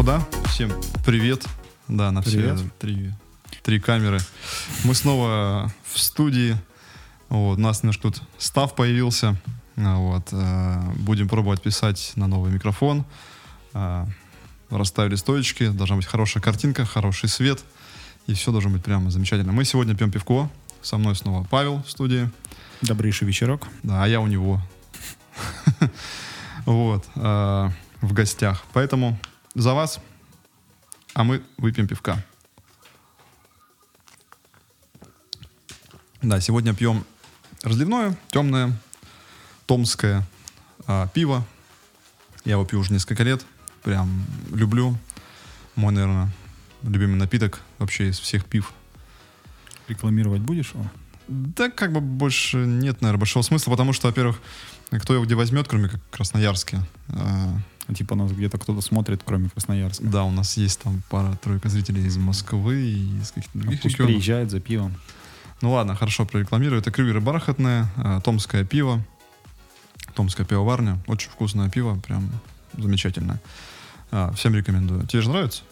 Куда? Всем привет. Да, на Привет. все три, три камеры. Мы снова в студии. Вот, у нас немножко тут став появился. А, Вот, э, будем пробовать писать на новый микрофон. А, Расставили стоечки. Должна быть хорошая картинка, хороший свет. И все должно быть прямо замечательно. Мы сегодня пьем пивко. Со мной снова Павел в студии. Добрейший вечерок. Да, а я у него. Вот. э, В гостях. Поэтому за вас. А мы выпьем пивка. Да, сегодня пьем разливное, темное, томское а, пиво. Я его пью уже несколько лет. Прям люблю. Мой, наверное, любимый напиток вообще из всех пив. Рекламировать будешь его? Да, как бы больше нет, наверное, большого смысла, потому что, во-первых, кто его где возьмет, кроме как Красноярске. А, А Типа нас где-то кто-то смотрит, кроме Красноярска. Да, у нас есть там пара-тройка зрителей из Москвы и из каких-то А других пусть регионов. приезжает за пивом. Ну ладно, хорошо, прорекламирую. Это крюгер бархатное, а, томское пиво, томская пивоварня. Очень вкусное пиво, прям замечательное. А, всем рекомендую. Тебе же нравится?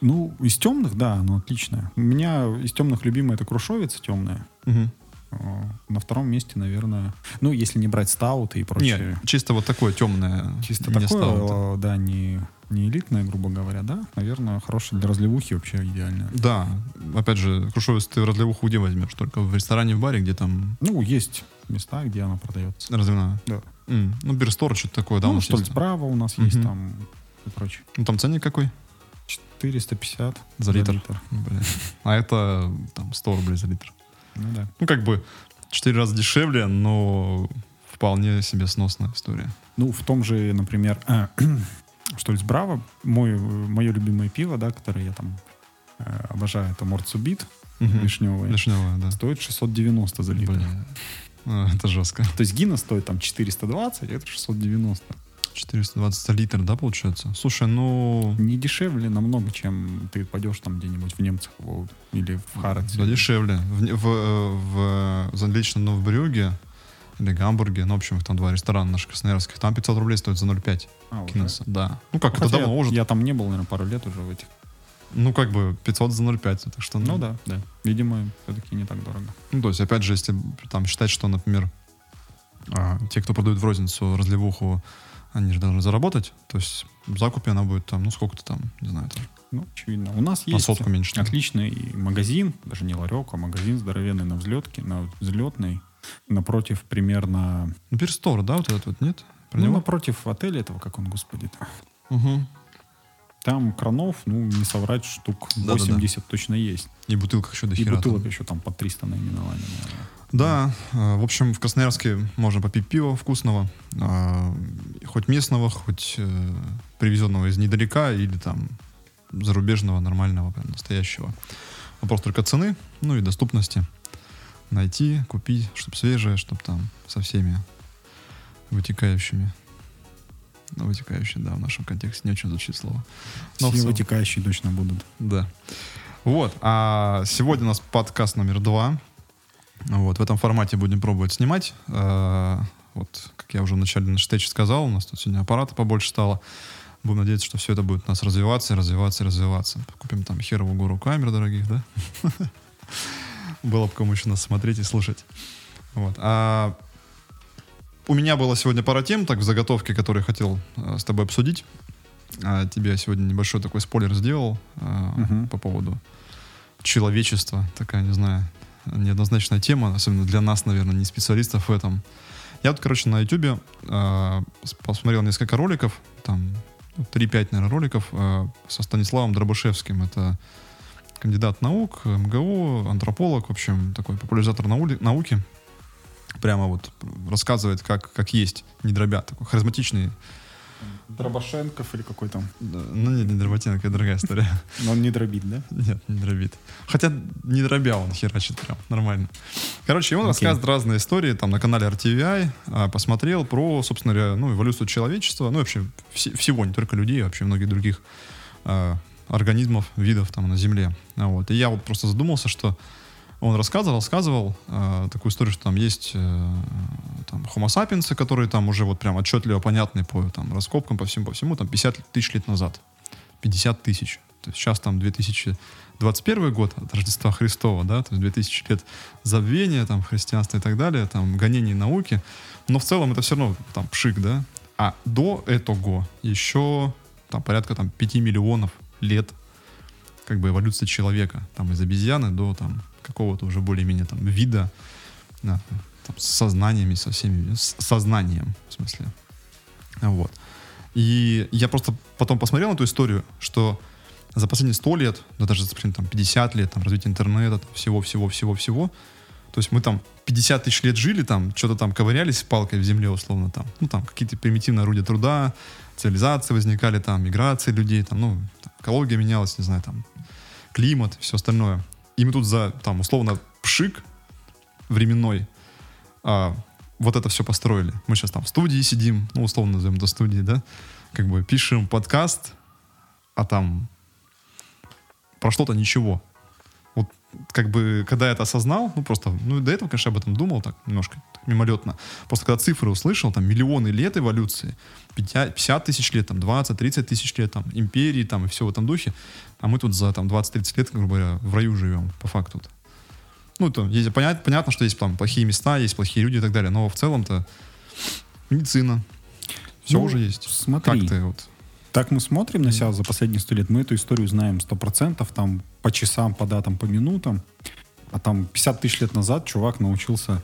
Ну, из темных, да, оно отличное. У меня из темных любимая это крушовица темная. Мгм. О, На втором месте, наверное, ну, если не брать стауты и прочее. Нет, чисто вот такое темное. Чисто не такое, стауты. э, да, не, не элитное, грубо говоря, да. Наверное, хорошее для разливухи вообще идеально. Да, опять же, крушовец ты в разливуху где возьмешь? Только в ресторане, в баре, где там Ну, есть места, где она продается. разливная. Да. М, Ну, Бирстор, что-то такое, да, ну, есть. Браво у нас есть там и прочее. Ну, там ценник какой? 450 За литр. Блин. А это там 100 рублей за литр. Ну да. Ну, как бы 4 раза дешевле, но вполне себе сносная история. Ну, в том же, например, Штольц Браво, мой, мое любимое пиво, да, которое я там э, обожаю, это Морцубит Мгм. вишневое. Вишневая, да. Стоит 690 за литр. Бля. А, Это жестко. То есть Гина стоит там 420, а это 690. 420 за литр, да, получается? Слушай, ну... Не дешевле намного, чем ты пойдешь там где-нибудь в немцах или в Харатсе. Да, дешевле. В, в, э, в, в лично Новбрюге или Гамбурге, ну, в общем, их там два ресторана наших красноярских, там 500 рублей стоит за 0,5 А, уже? киноса. Да. Ну, как, это Хотя давно я, уже. я там не был, наверное, пару лет уже в этих. Ну, как бы 500 за 0,5, так что... Ну да, да. Видимо, все-таки не так дорого. Ну, то есть, опять же, если там считать, что, например, а, те, кто продают в розницу разливуху, они же должны заработать, то есть в закупе она будет там, ну, сколько-то там, не знаю, там, Ну, очевидно. У нас на есть сотку меньше. там. отличный магазин, даже не ларек, а магазин здоровенный на взлетке, на взлетной. Напротив примерно... Ну, Бирстор, да, вот этот вот, нет? Про Ну, него? напротив отеля этого, как он, господи Мгм. Там кранов, ну, не соврать, штук Да-да-да. 80 точно есть. И бутылка еще до И хера. там. бутылок еще там по 300 наименований, наверное. Да, э, в общем, в Красноярске можно попить пиво вкусного, э, хоть местного, хоть э, привезенного из недалека или там зарубежного, нормального, прям настоящего. Вопрос только цены, ну и доступности. Найти, купить, чтобы свежее, чтобы там со всеми вытекающими. Ну, вытекающие, да, в нашем контексте не очень звучит слово. Но Все вытекающие точно будут. да. Вот. А сегодня у нас подкаст номер два. Вот. В этом формате будем пробовать снимать. Э, Вот, как я уже в начале нашей встречи сказал, у нас тут сегодня аппарата побольше стало. Будем надеяться, что все это будет у нас развиваться, развиваться, развиваться. Купим там херовую гору камер дорогих, да? Было бы кому еще нас смотреть и слушать. Вот. А у меня было сегодня пара тем, так, в заготовке, которые хотел э, с тобой обсудить. А, тебе сегодня небольшой такой спойлер сделал э, Мгм. по поводу человечества. Такая, не знаю, неоднозначная тема, особенно для нас, наверное, не специалистов в этом. Я вот, короче, на YouTube э, посмотрел несколько роликов, там ну, 3-5, наверное, роликов э, со Станиславом Дробышевским. Это кандидат наук, МГУ, антрополог, в общем, такой популяризатор наули- науки. Прямо вот рассказывает, как, как есть, не дробя, такой харизматичный. Дробашенков или какой там? Ну, нет, не дроботенко, это другая история. Но он не дробит, да? Нет, не дробит. Хотя не дробя он херачит прям, нормально. Короче, он рассказывает разные истории, там на канале RTVI, а, посмотрел про, собственно говоря, ну, эволюцию человечества, ну, вообще вс- всего, не только людей, а вообще многих других а, организмов, видов там на Земле. Вот. И я вот просто задумался, что Он рассказывал, рассказывал э, такую историю, что там есть э, там Homo sapiens, которые там уже вот прям отчетливо понятны по там раскопкам, по всему, по всему, там 50 тысяч лет назад. 50 тысяч. То есть сейчас там 2021 год от Рождества Христова, да, то есть 2000 лет забвения, там, христианства и так далее, там, гонений науки. Но в целом это все равно там пшик, да. А до этого еще там порядка там 5 миллионов лет как бы эволюции человека, там из обезьяны до там какого-то уже более-менее там вида, да, там, с сознаниями, со всеми, с сознанием, в смысле. Вот. И я просто потом посмотрел на эту историю, что за последние 100 лет, да даже за последние там, 50 лет, там, развитие интернета, всего-всего-всего-всего, то есть мы там 50 тысяч лет жили, там, что-то там ковырялись палкой в земле, условно, там, ну, там, какие-то примитивные орудия труда, цивилизации возникали, там, миграции людей, там, ну, экология менялась, не знаю, там, климат, все остальное. И мы тут за, там, условно, пшик временной а, вот это все построили. Мы сейчас там в студии сидим, ну, условно назовем это студии, да, как бы пишем подкаст, а там про что-то ничего. Как бы, когда я это осознал, ну просто, ну до этого, конечно, об этом думал так немножко так, мимолетно. Просто когда цифры услышал, там миллионы лет эволюции, 50 тысяч лет, там 20-30 тысяч лет, там империи, там и все в этом духе, а мы тут за там 20-30 лет, грубо говоря, в раю живем, по факту. -то. Ну, то, есть, понятно, понятно, что есть там плохие места, есть плохие люди и так далее, но в целом-то медицина, все Ну, уже есть. смотри. Как ты вот Так мы смотрим на себя за последние сто лет, мы эту историю знаем сто процентов, там по часам, по датам, по минутам. А там 50 тысяч лет назад чувак научился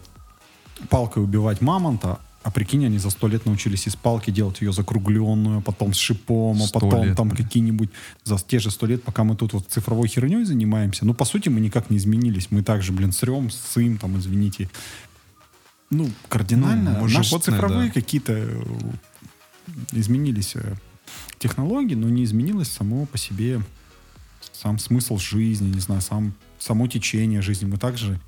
палкой убивать мамонта, а прикинь, они за сто лет научились из палки делать ее закругленную, потом с шипом, а 100 потом лет, там блин. какие-нибудь за те же сто лет, пока мы тут вот цифровой херней занимаемся. Ну, по сути, мы никак не изменились. Мы также, блин, срем, сым, там, извините. Ну, кардинально. Ну, мы Наши животные, цифровые да. какие-то э, изменились технологии, но не изменилось само по себе сам смысл жизни, не знаю, сам, само течение жизни. Мы также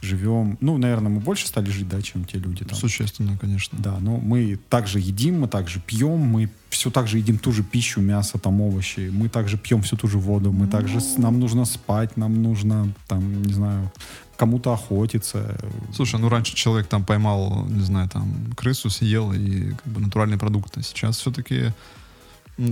живем, ну, наверное, мы больше стали жить, да, чем те люди там. существенно, конечно. Да, но мы также едим, мы также пьем, мы все так же едим ту же пищу, мясо, там, овощи, мы также пьем всю ту же воду, мы также, нам нужно спать, нам нужно, там, не знаю, кому-то охотиться. Слушай, ну раньше человек там поймал, не знаю, там крысу съел и как бы натуральные продукты. Сейчас все-таки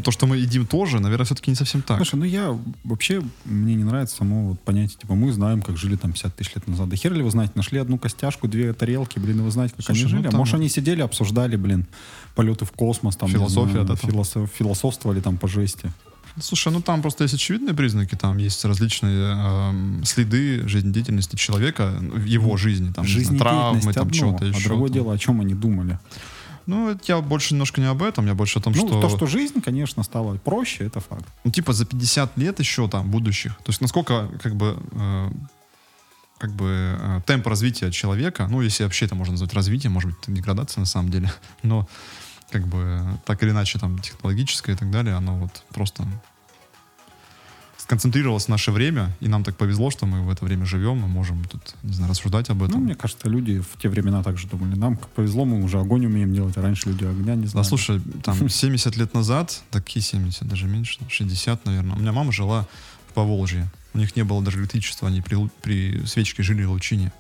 то, что мы едим тоже, наверное, все-таки не совсем так. Слушай, ну я вообще, мне не нравится само вот понятие, типа, мы знаем, как жили там 50 тысяч лет назад. Да хер ли вы знаете, нашли одну костяшку, две тарелки, блин, и вы знаете, как Слушай, они ну жили. А там- может, они сидели, обсуждали, блин, полеты в космос, там, Философия, знаю, да, там. философ- философствовали там по жести. Слушай, ну там просто есть очевидные признаки, там есть различные эм, следы жизнедеятельности человека его жизни, там, не знаю, травмы, Жизнедеятельность там, одно, чего-то а еще. другое там. дело, о чем они думали. Ну, я больше немножко не об этом, я больше о том, Ну, что... то, что жизнь, конечно, стала проще, это факт. Ну, типа за 50 лет еще там будущих. То есть насколько как бы э, как бы э, темп развития человека, ну если вообще это можно назвать развитием, может быть деградация на самом деле, но как бы так или иначе там технологическое и так далее, оно вот просто сконцентрировалось в наше время, и нам так повезло, что мы в это время живем, мы можем тут, не знаю, рассуждать об Ну, этом. мне кажется, люди в те времена также думали, нам как повезло, мы уже огонь умеем делать, а раньше люди огня не Да, знали. слушай, там 70 лет назад, такие 70, даже меньше, 60, наверное. У меня мама жила в Поволжье. У них не было даже электричества, они при, при свечке жили в лучине.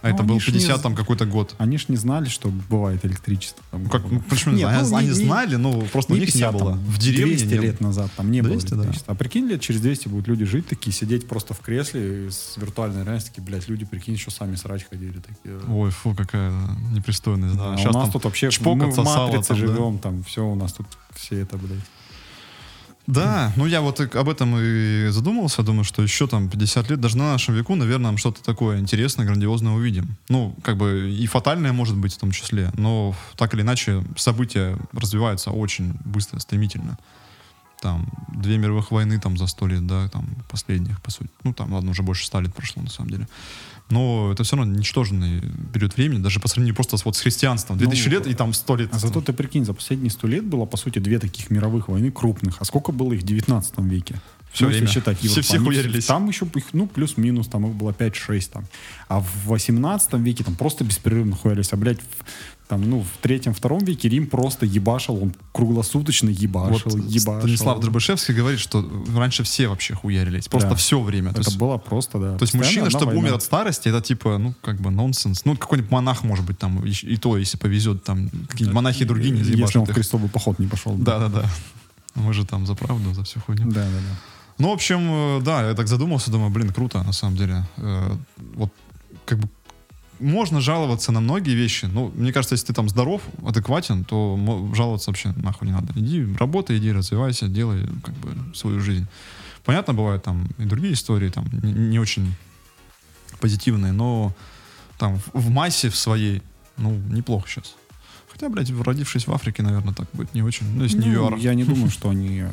А Ну, это был ж не 50 з- там какой-то год. Они ж не знали, что бывает электричество. Там, Ну, как, ну, почему не Нет, знаю? ну, они не- не- знали, но просто у них 50, не было. там, в деревне 200 не лет назад там не 200, было да. электричества. А прикинь, лет через 200 будут люди жить такие, сидеть просто в кресле с виртуальной реальностью, такие, блядь, люди, прикинь, еще сами срать ходили. Такие. Ой, фу, какая непристойность. Да. Да, Сейчас у нас тут вообще мы в матрице там, да. живем, там все у нас тут все это, блядь. Да, ну я вот об этом и задумался, думаю, что еще там 50 лет, даже на нашем веку, наверное, что-то такое интересное, грандиозное увидим. Ну, как бы и фатальное может быть в том числе, но так или иначе события развиваются очень быстро, стремительно. Там две мировых войны там за сто лет, да, там последних, по сути. Ну, там, ладно, уже больше ста лет прошло, на самом деле. Но это все равно ничтожный период времени, даже по сравнению просто с, вот, с христианством. 2000 Ну, лет и там 100 лет. А зато ты прикинь, за последние сто лет было, по сути, две таких мировых войны крупных. А сколько было их в 19 веке? Все ну, если время. считать Все, Европу, все они хуярились. Там еще, их, ну, плюс-минус, там их было 5-6 там. А в 18 веке там просто беспрерывно хуярились. А, блядь, в- там, ну, в третьем-втором веке Рим просто ебашил, он круглосуточно Вот ебашил, ебашил. Станислав Дробышевский говорит, что раньше все вообще хуярились. Просто Да. все время. То Это есть, было просто, да. то есть мужчина, чтобы война. умер от старости, это типа, ну, как бы нонсенс. Ну, какой-нибудь монах, может быть, там, и, и то, если повезет, там, какие-нибудь монахи другие не Если он заебашат в крестовый поход не пошел. Да-да-да. Мы же там за правду, за всю хуйню. Да, да, да. Ну, в общем, э, да, я так задумался, думаю, блин, круто, на самом деле. Э, Вот, как бы, можно жаловаться на многие вещи. Ну, мне кажется, если ты там здоров, адекватен, то жаловаться вообще нахуй не надо. Иди, работай, иди, развивайся, делай, как бы, свою жизнь. Понятно, бывают там и другие истории, там, не, не очень позитивные, но там в, в массе в своей, ну, неплохо сейчас. Хотя, блядь, родившись в Африке, наверное, так будет не очень. Ну, если Ну, Нью-Йорк. Я не думаю, что они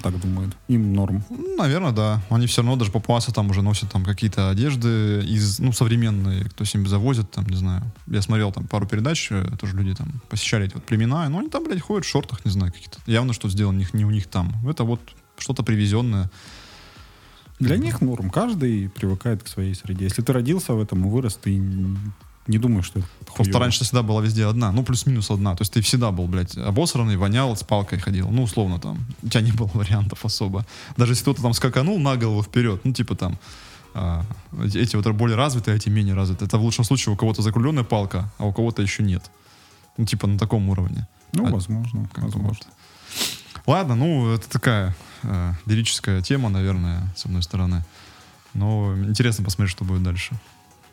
так думают. Им норм. Ну, Наверное, да. Они все равно, даже папуасы там уже носят там какие-то одежды из, ну, современные, кто себе завозит, там, не знаю. Я смотрел там пару передач, э, тоже люди там посещали эти вот племена, но они там, блядь, ходят в шортах, не знаю, какие-то. Явно, что сделано не, не у них там. Это вот что-то привезенное. Для них норм. Каждый привыкает к своей среде. Если ты родился в этом и вырос, ты не думаешь, что это Просто хуёво. раньше всегда была везде одна, ну, плюс-минус одна. То есть ты всегда был, блядь, обосранный, вонял, с палкой ходил. Ну, условно там. У тебя не было вариантов особо. Даже если кто-то там скаканул на голову вперед, ну, типа там, а, эти вот более развитые, а эти менее развитые. Это в лучшем случае у кого-то закругленная палка, а у кого-то еще нет. Ну, типа на таком уровне. Ну, А- возможно. Как возможно. вот. Ладно, ну, это такая э, лирическая тема, наверное, с одной стороны. Но интересно посмотреть, что будет дальше.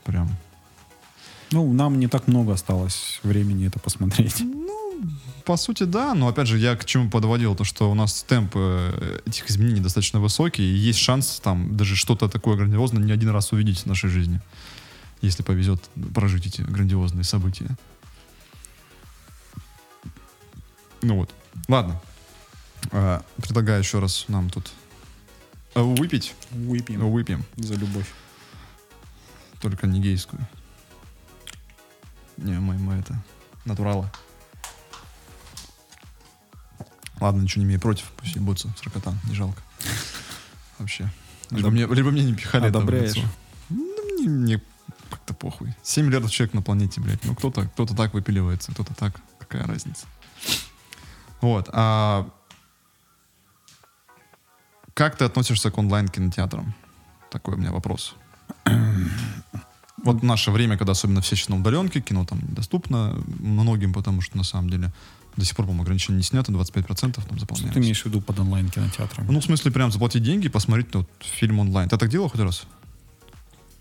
Прям. Ну, нам не так много осталось времени это посмотреть. По сути, да, но опять же, я к чему подводил, то, что у нас темп э, этих изменений достаточно высокий, и есть шанс там даже что-то такое грандиозное не один раз увидеть в нашей жизни, если повезет прожить эти грандиозные события. Ну вот, ладно. Э, предлагаю еще раз нам тут э, выпить. Выпьем Выпьем, за любовь. только не гейскую. Не, мы, мы это, натуралы. Ладно, ничего не имею против, пусть ебутся с ракотан, не жалко. Вообще. Либо мне, либо мне не пихали это Одобряешь? лицо. Ну, мне, мне как-то похуй. 7 миллиардов человек на планете, блядь. Ну, кто-то кто так выпиливается, кто-то так. Какая разница? Вот. А как ты относишься к онлайн-кинотеатрам? Такой у меня вопрос. Вот в наше время, когда особенно все сейчас на удаленке, кино там недоступно многим, потому что на самом деле до сих пор, по-моему, ограничение не снято, 25% там Что заполняется. ты имеешь в виду под онлайн-кинотеатром? Ну, в смысле, прям заплатить деньги и посмотреть вот, фильм онлайн. Ты так делал хоть раз?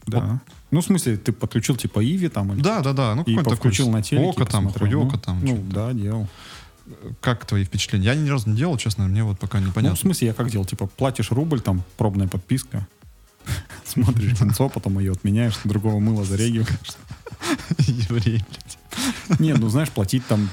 да. Ну, в смысле, ты подключил типа Иви там или Да, да, да. Ну, и включил на телеке. Око там, хуёка Ну, там. Ну, да, делал. Как твои впечатления? Я ни разу не делал, честно, мне вот пока Ну, в непонятно. смысле, я как делал? Типа, платишь рубль, там, пробная подписка. Смотришь кинцо, потом ее отменяешь, другого мыла зарегиваешь. Еврей, блядь. Не, ну, знаешь, платить там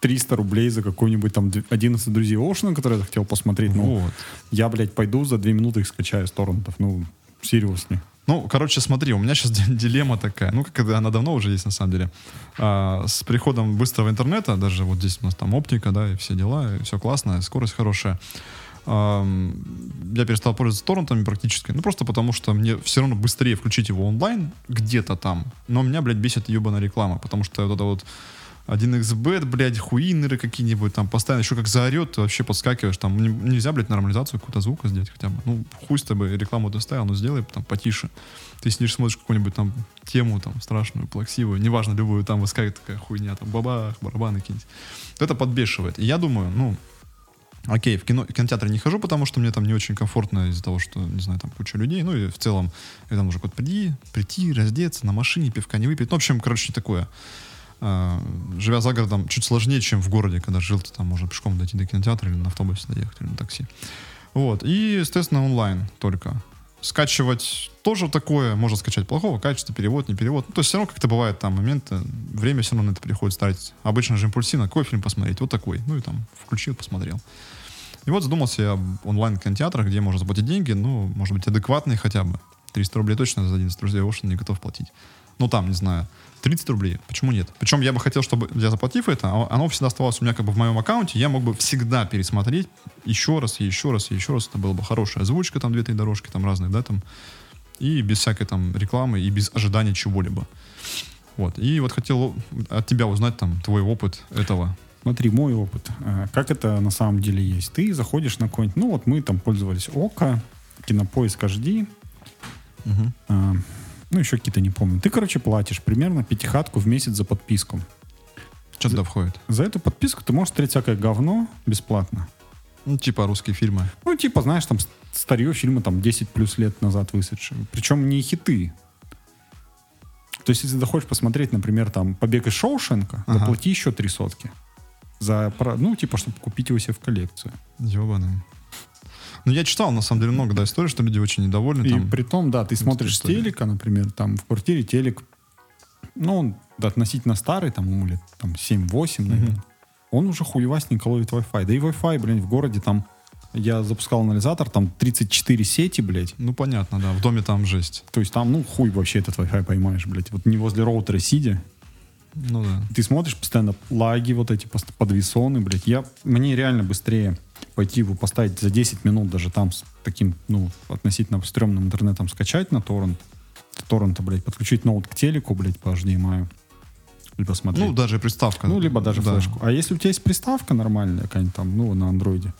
300 рублей за какой-нибудь там 11 друзей Оушена, который я хотел посмотреть. Ну, Вот. я, блядь, пойду за 2 минуты их скачаю с торрентов. Ну, серьезно. Ну, короче, смотри, у меня сейчас дилемма такая. Ну, как она давно уже есть, на самом деле. А, с приходом быстрого интернета, даже вот здесь у нас там оптика, да, и все дела, и все классно, скорость хорошая. Я перестал пользоваться торрентами практически. Ну, просто потому что мне все равно быстрее включить его онлайн где-то там. Но меня, блядь, бесит ебаная реклама, потому что вот это вот 1xbet, блядь, хуинеры какие-нибудь, там постоянно еще как заорет, ты вообще подскакиваешь, там не- нельзя, блядь, нормализацию какого-то звука сделать хотя бы. Ну, хуй с тобой, рекламу доставил, ну сделай там потише. Ты сидишь, смотришь какую-нибудь там тему там страшную, плаксивую, неважно, любую, там выскакивает такая хуйня, там бабах, барабаны какие-нибудь. Это подбешивает. И я думаю, ну, Окей, в кино, в кинотеатр не хожу, потому что мне там не очень комфортно из-за того, что, не знаю, там куча людей. Ну и в целом, я там уже куда-то прийти, раздеться, на машине пивка не выпить. Ну, в общем, короче, не такое. А, живя за городом, чуть сложнее, чем в городе, когда жил, ты там можно пешком дойти до кинотеатра или на автобусе доехать, или на такси. Вот. И, естественно, онлайн только. Скачивать тоже такое. Можно скачать плохого качества, перевод, не перевод. Ну, то есть все равно как-то бывает там моменты, время все равно на это приходится тратить. Обычно же импульсивно, какой фильм посмотреть? Вот такой. Ну и там включил, посмотрел. И вот задумался я об онлайн-кинотеатрах, где можно заплатить деньги, ну, может быть, адекватные хотя бы. 300 рублей точно за 11 друзей Ocean не готов платить. ну там, не знаю, 30 рублей. Почему нет? Причем я бы хотел, чтобы я заплатив это, а оно всегда оставалось у меня как бы в моем аккаунте, я мог бы всегда пересмотреть еще раз, и еще раз, и еще раз. Это была бы хорошая озвучка, там две-три дорожки там разные, да, там. И без всякой там рекламы, и без ожидания чего-либо. Вот. И вот хотел от тебя узнать там твой опыт этого. Смотри, мой опыт. А, Как это на самом деле есть? Ты заходишь на какой-нибудь... Ну, вот мы там пользовались ОКО, Кинопоиск HD, Мгм. Ну, еще какие-то не помню. Ты, короче, платишь примерно пятихатку в месяц за подписку. Что туда входит? За эту подписку ты можешь смотреть всякое говно бесплатно. Ну, типа русские фильмы. Ну, типа, знаешь, там старье фильмы там 10 плюс лет назад вышедшие. Причем не хиты. То есть, если ты хочешь посмотреть, например, там «Побег из Шоушенка», Ага. заплати еще три сотки. За, ну, типа, чтобы купить его себе в коллекцию. Ебаные. Ну, я читал, на самом деле, много да, историй, что люди очень недовольны. И там. при том, да, ты смотришь с телека, например, там в квартире телек, ну, он да, относительно старый, там, ему лет там, 7-8, наверное. Он уже хуевастенько ловит Wi-Fi. Да и Wi-Fi, блин, в городе там, я запускал анализатор, там 34 сети, блядь. Ну, понятно, да. В доме там жесть. То есть там, ну, хуй вообще этот Wi-Fi поймаешь, блядь. Вот не возле роутера сидя. Ну, да. Ты смотришь постоянно лаги, вот эти подвесоны, блядь. Я, мне реально быстрее пойти его поставить за 10 минут даже там с таким, ну, относительно стрёмным интернетом скачать на торрент. Торрента, блядь, подключить ноут к телеку, блядь, по HDMI. Либо смотреть. Ну, даже приставка. Ну, либо даже Да. флешку. А если у тебя есть приставка нормальная какая-нибудь там, ну, на андроиде,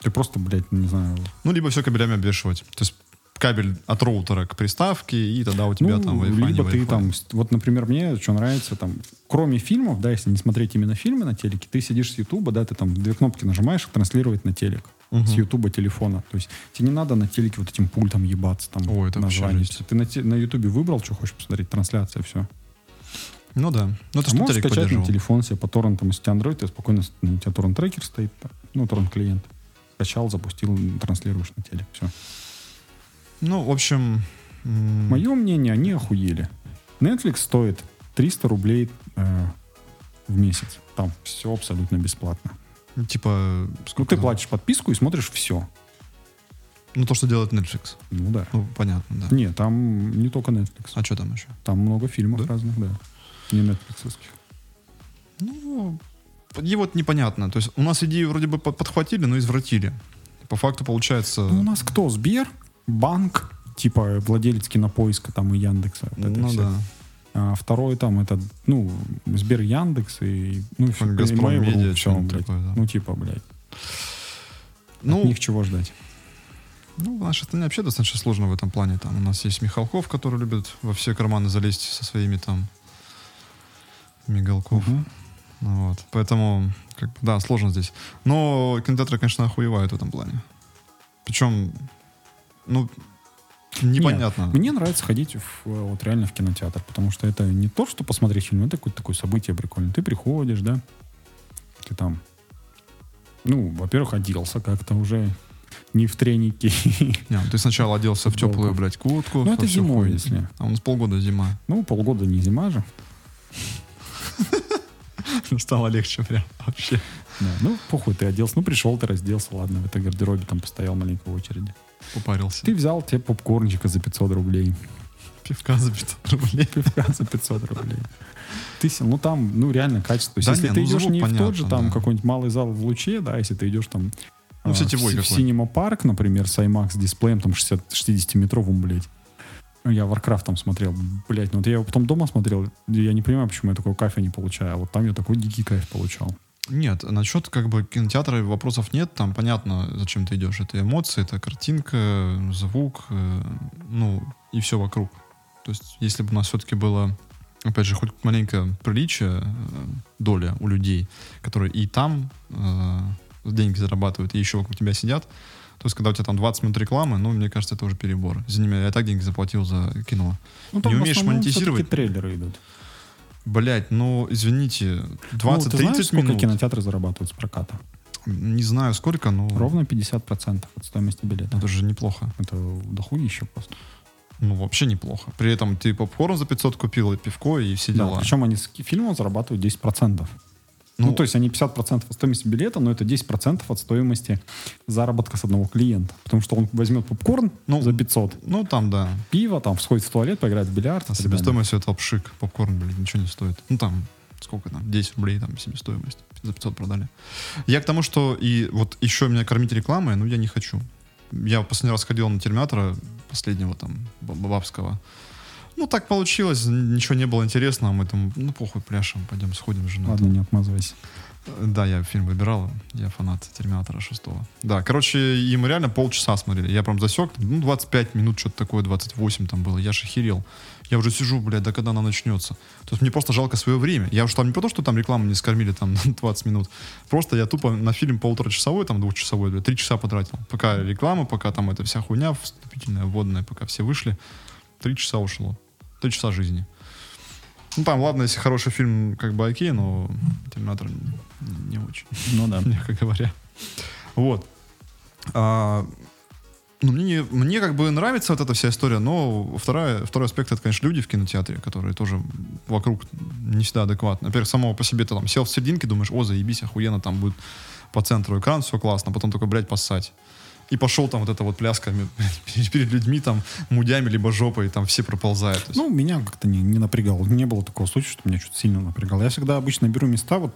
ты просто, блядь, не знаю, Ну, либо все кабелями обвешивать. То есть кабель от роутера к приставке, и тогда у тебя ну, там Wi-Fi, либо ты там, вот, например, мне что нравится, там, кроме фильмов, да, если не смотреть именно фильмы на телеке, ты сидишь с Ютуба, да, ты там две кнопки нажимаешь, транслировать на телек. Мгм. С Ютуба телефона. То есть тебе не надо на телеке вот этим пультом ебаться, там, Ой, это название. Ты на, те- на Ютубе выбрал, что хочешь посмотреть, трансляция, все. Ну, да. Ну, А что можешь телек скачать на поддерживал. телефон себе по торрентам, если у тебя Android, ты спокойно, ну, у тебя торрент-трекер стоит, ну, торрент-клиент. Скачал, запустил, транслируешь на телек, все. Ну, в общем... Мое мнение, они охуели. Netflix стоит 300 рублей э, в месяц. Там все абсолютно бесплатно. Типа... Ну, ты платишь подписку и смотришь все. Ну, то, что делает Netflix. Ну да. Ну, понятно, да. Не, там не только Netflix. А что там еще? Там много фильмов Да? разных, да. Не Netflix. Ну, и вот непонятно. То есть у нас идею вроде бы под- подхватили, но извратили. По факту получается... Ну, у нас кто? Сбер? Банк? Типа владелец кинопоиска там и Яндекса. вот это ну всё. да. А второй там это, ну, Сбер Яндекс и, ну, и всё, Газпром и Медиа, что-нибудь блядь. такое, да. Ну, типа, блядь. Ну, От них чего ждать? ну, в нашей стране вообще достаточно сложно в этом плане. Там у нас есть Михалков, который любит во все карманы залезть со своими там Мигалков. Ну Вот. Поэтому, как да, сложно здесь. Но кинотеатры, конечно, охуевают в этом плане. Причем, ну, непонятно. Нет, мне нравится ходить в, э, вот реально в кинотеатр, потому что это не то, что посмотреть фильм, это какое-то такое событие прикольное. Ты приходишь, да, ты там, ну, во-первых, оделся как-то уже не в треники. Не, ты сначала оделся в теплую, блядь, куртку. Ну, это зимой, хуйню. если. А у нас полгода зима. Ну, полгода не зима же. Стало легче прям вообще. Да, ну, похуй, ты оделся. Ну, пришел, ты разделся, ладно, в этой гардеробе там постоял маленько в очереди. Попарился. Ты взял тебе попкорнчика за 500 рублей. Пивка за 500 рублей. Пивка за 500 рублей. Ты сел, ну там, ну реально качество. То есть, Да если не, ты ну, идешь не в тот же понятно, там да. какой-нибудь малый зал в Луче, да, если ты идешь там Ну, а, сетевой в, в. Cinema Park, например, с IMAX дисплеем там 60, 60-метровым, блядь. Ну, я Warcraft там смотрел, блядь, ну вот я его потом дома смотрел, я не понимаю, почему я такой кайфа не получаю, а вот там я такой дикий кайф получал. Нет, насчет как бы кинотеатра вопросов нет. Там понятно, зачем ты идешь. Это эмоции, это картинка, звук, э, ну и все вокруг. То есть, если бы у нас все-таки было, опять же, хоть маленькое приличие, э, доля у людей, которые и там э, деньги зарабатывают, и еще вокруг тебя сидят, то есть, когда у тебя там 20 минут рекламы, ну, мне кажется, это уже перебор. Извини меня, я так деньги заплатил за кино. Ну, Не в умеешь монетизировать? трейлеры идут. Блять, ну, извините, ну, ты 20-30 знаешь, сколько минут. кинотеатры зарабатывают с проката? Не знаю сколько, но Ровно 50% от стоимости билета. это же неплохо. Это дохуище просто. Ну, вообще неплохо. При этом ты попкорн за 500 купил, и пивко, и все Да, дела. причем они с фильмом зарабатывают 10%. Ну, Ну, то есть они 50% от стоимости билета, но это 10% от стоимости заработка с одного клиента. Потому что он возьмет попкорн Ну, за 500, Ну, там, да. пиво, там, сходит в туалет, поиграет в бильярд. А себестоимость этого пшик, попкорн, блин, ничего не стоит. Ну, там, сколько там, 10 рублей там себестоимость. За 500 продали. Я к тому, что и вот еще меня кормить рекламой, ну, я не хочу. Я последний раз ходил на Терминатора, последнего там, Бабского. Ну, так получилось, ничего не было интересного, мы там, ну, похуй, пляшем, пойдем сходим с женой. Ладно, не отмазывайся. Да, я фильм выбирал, я фанат Терминатора 6. Да, короче, и мы реально полчаса смотрели. Я прям засек, ну, 25 минут, что-то такое, 28 там было. Я же охерел. Я уже сижу, блядь, да когда она начнется. То есть мне просто жалко свое время. Я уж там не потому, что там рекламу не скормили там на 20 минут. Просто я тупо на фильм полуторачасовой, там двухчасовой, блядь, три часа потратил. Пока реклама, пока там эта вся хуйня вступительная, вводная, пока все вышли. Три часа ушло. Три часа жизни. Ну там, ладно, если хороший фильм, как бы окей, но Терминатор не, не очень, Ну да. мягко говоря. Вот. А, ну, мне, не- мне как бы нравится вот эта вся история, но вторая, второй аспект это, конечно, люди в кинотеатре, которые тоже вокруг не всегда адекватны. Во-первых, самого по себе ты там сел в серединке, думаешь, о, заебись, охуенно, там будет по центру экран, все классно, потом такой, блядь, поссать. И пошел там вот эта вот пляска перед людьми, там, мудями, либо жопой, там все проползают. Есть- Ну, меня как-то не, не напрягало. Не было такого случая, что меня что-то сильно напрягало. Я всегда обычно беру места, вот,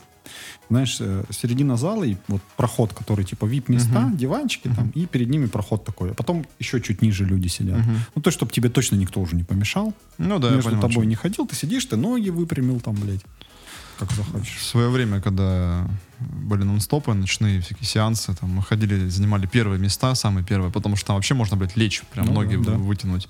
знаешь, э, середина зала и вот проход, который типа VIP-места, Мгм. диванчики там, и перед ними проход такой. А потом еще чуть ниже люди сидят. Мгм. Ну, то, чтобы тебе точно никто уже не помешал. Ну да, я Между понимаю, тобой что- не ходил, ты сидишь, ты ноги выпрямил там, блядь, как захочешь. В свое время, когда были нон-стопы, ночные всякие сеансы, там мы ходили, занимали первые места, самые первые, потому что там вообще можно, блядь, лечь, прям Ну ноги да, вытянуть.